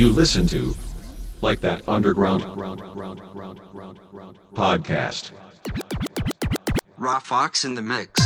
you listen to, like that underground podcast. Rawfox in the mix.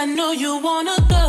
I know you wanna go.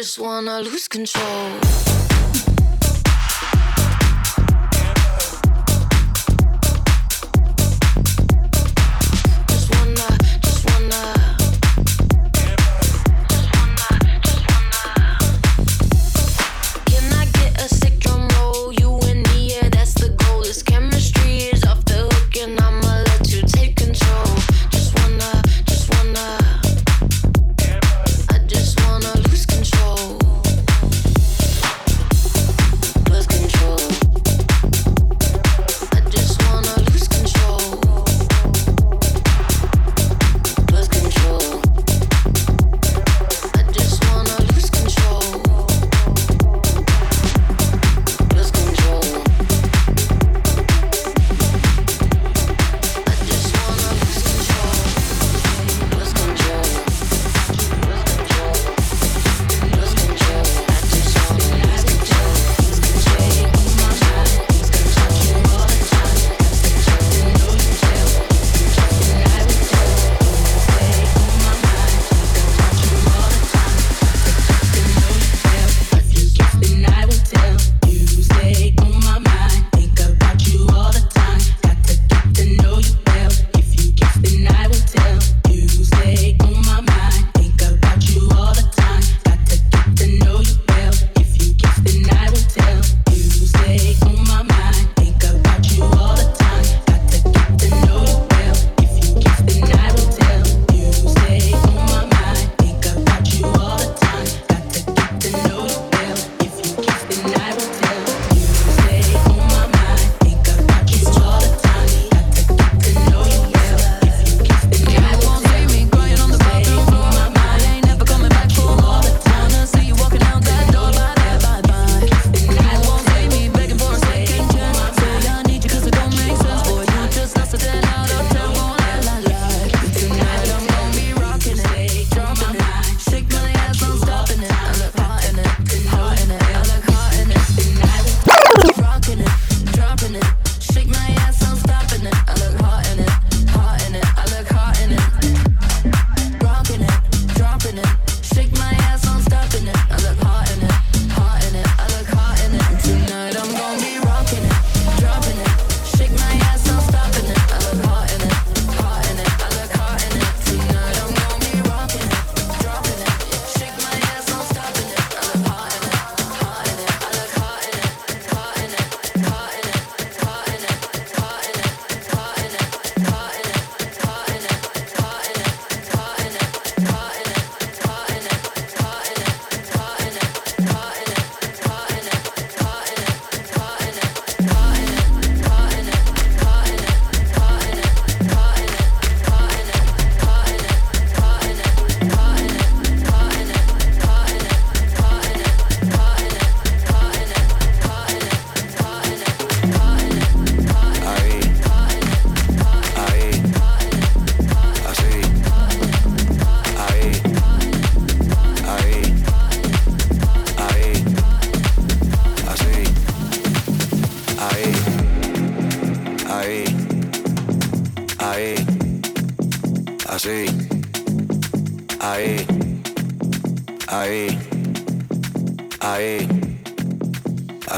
Just wanna lose control.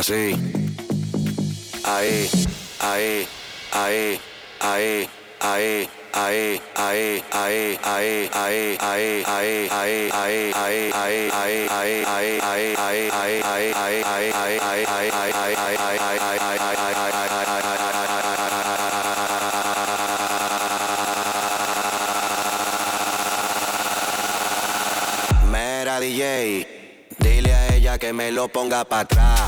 Así. Ahí, ahí, ahí, ahí, ahí. Ahí, ahí, ahí, ahí, ahí, ahí, ahí, ahí, ahí, ahí, ahí, ahí, ahí, ahí, ahí, ahí, ahí, ahí, ahí, Mera DJ, dile a ella que me lo ponga para atrás.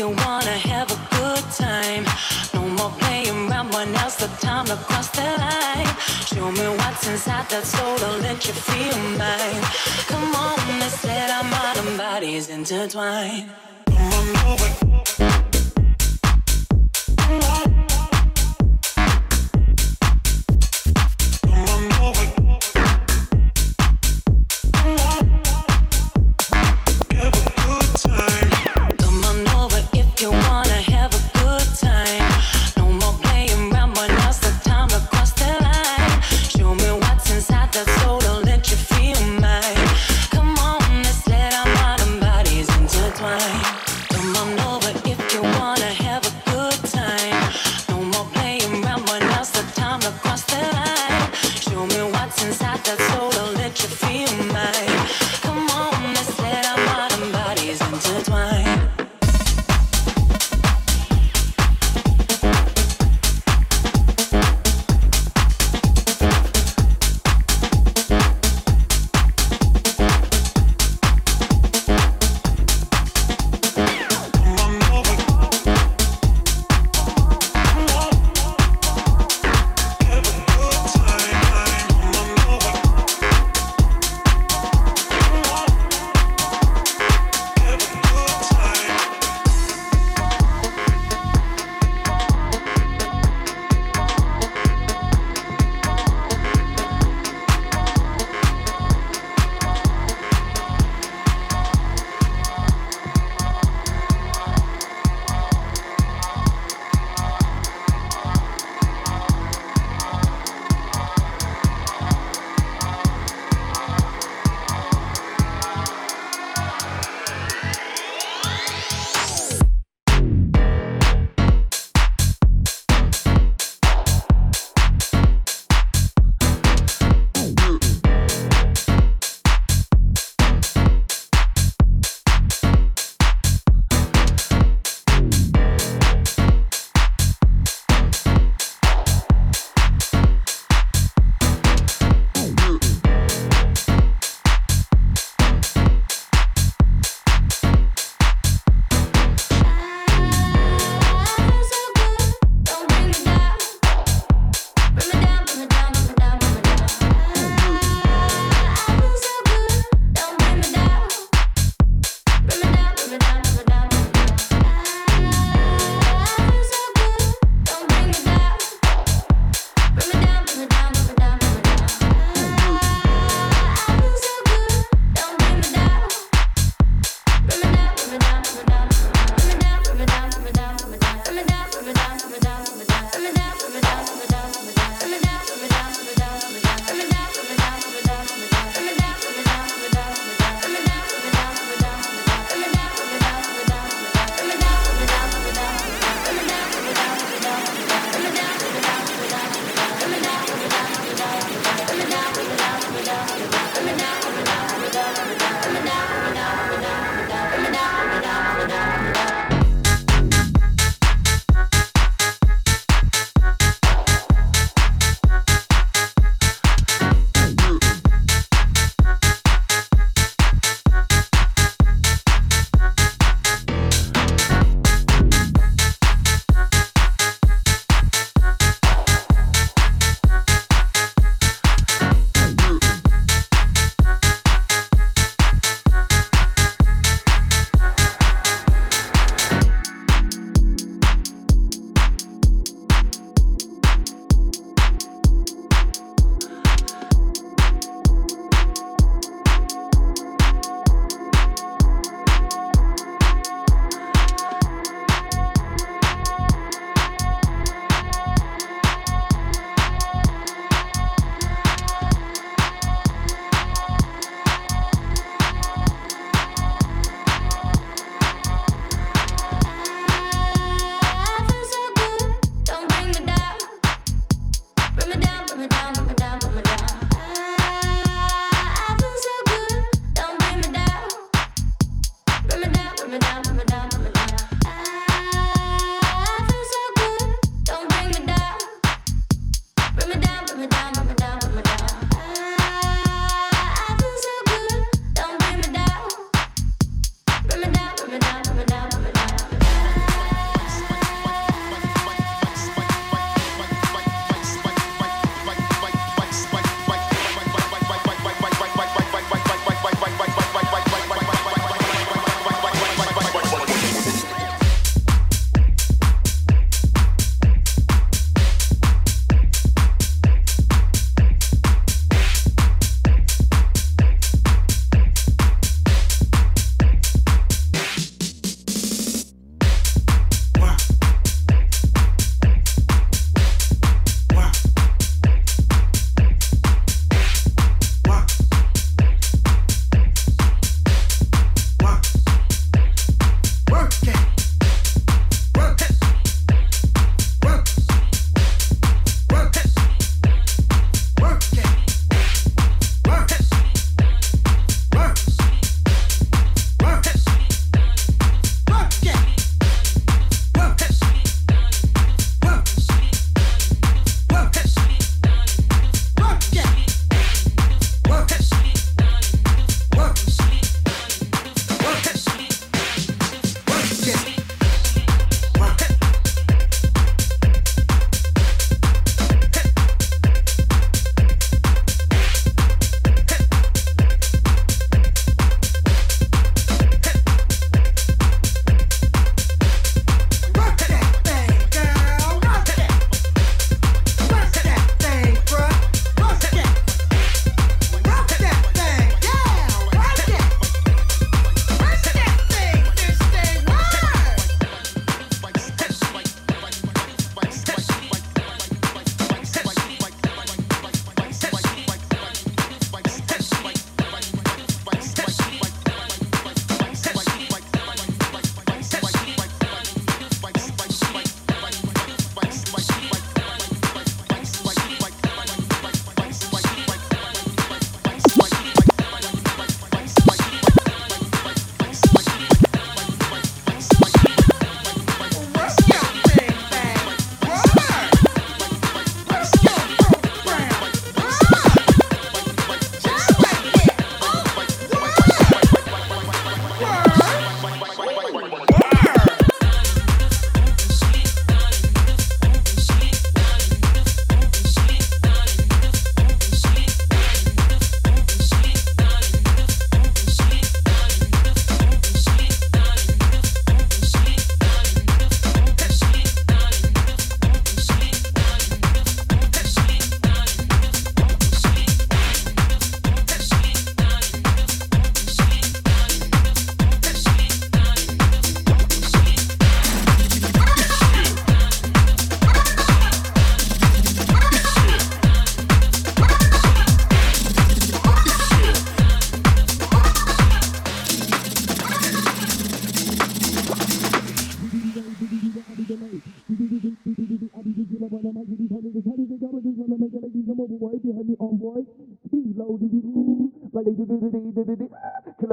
you wanna have a good time. No more playing around, When now's the time to cross the line. Show me what's inside that soul, I'll let you feel mine. Come on, let's let our modern bodies intertwine. Come on over.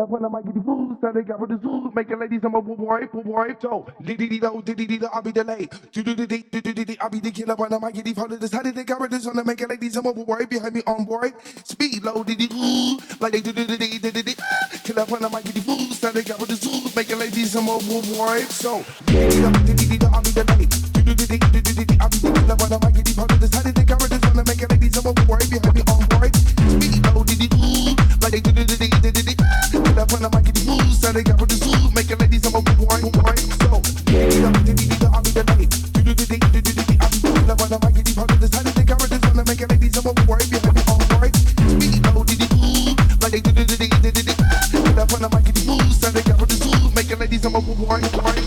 On the mic, get the fool, so they cover this, ooh, make it like these, I'm overboard, overboard. So, did it, do, did it, I'll be delayed. Do do do do do do do, I'll be the killer when I might get the follow this. How did they cover this? Wanna make it like these, I'm overboard behind me on board. Speed low, did it, ooh, like they do do do do do do, Kill up on the mic, get the fool, so they this, ooh, make it like these, I'm overboard. So, did it, did it, I'll be delayed. Do do do do do do do, I'll be the killer when I might get get the so they cover this, ooh, make it like these, I'm overboard. So, did it, did it, I'll be delayed. Do do do do do do do, I'll be the killer when I might get the follow this. How did they cover this? Wanna make it like these, I'm overboard behind me on board. Speed low, did it, ooh, like they do do do do do do, Kill up on the mic, get the fool, so they cover this, ooh, make it like these, I'm overboard. So,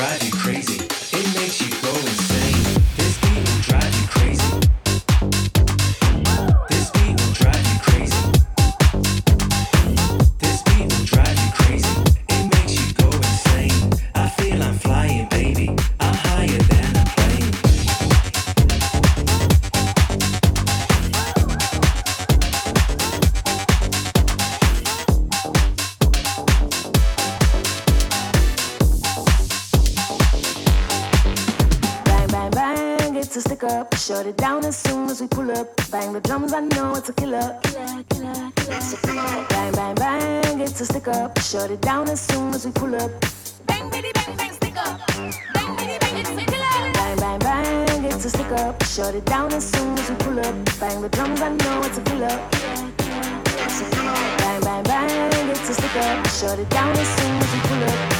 drive you crazy. Up. Shut it down as soon as we pull up. Bang, bitty, bang, bang, stick up. Bang, bitty, bang, it's a killer. Bang, bang, bang, it's a stick up. Shut it down as soon as we pull up. Bang the drums, I know it's a killer. Bang, bang, bang, it's a stick up. Shut it down as soon as we pull up.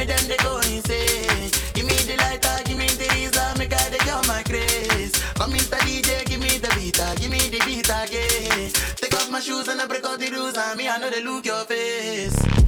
me them they go insane. Give me the lighter, give me the reason, Make guide they got my grace. Come Mr. DJ, give me the beater, give me the beat again. Take off my shoes and I break all the rules, and me I know they look your face.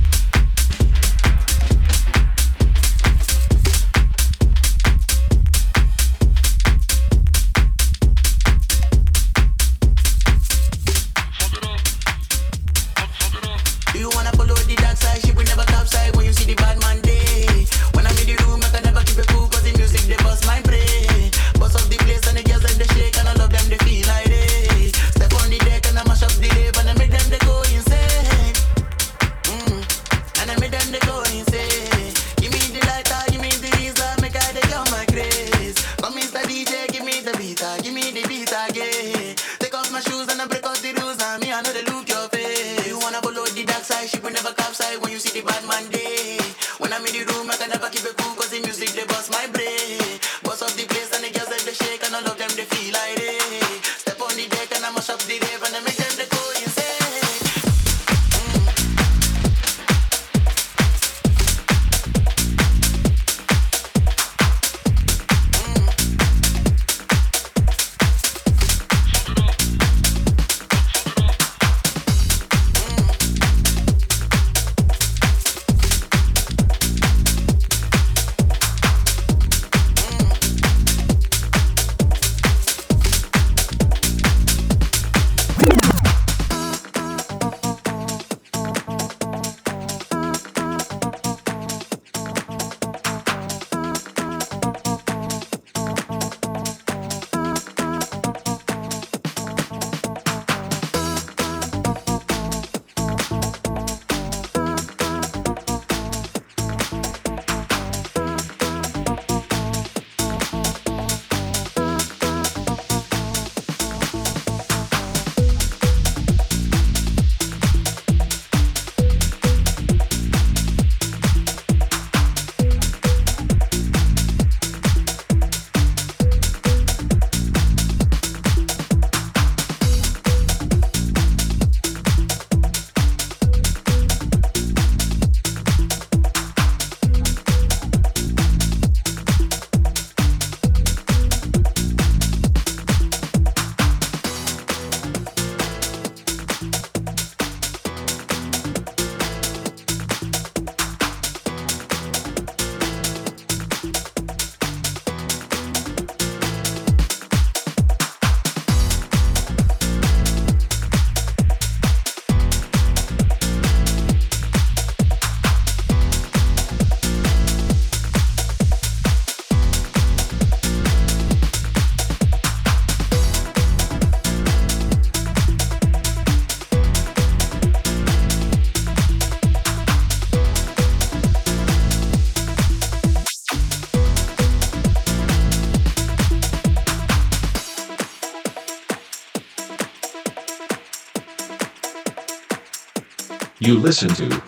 you listen to,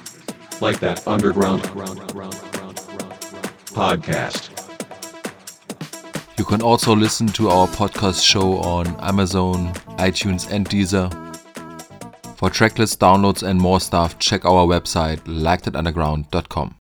like that underground podcast. You can also listen to our podcast show on Amazon, iTunes, and Deezer. For tracklist downloads and more stuff, check our website, likethatunderground.com.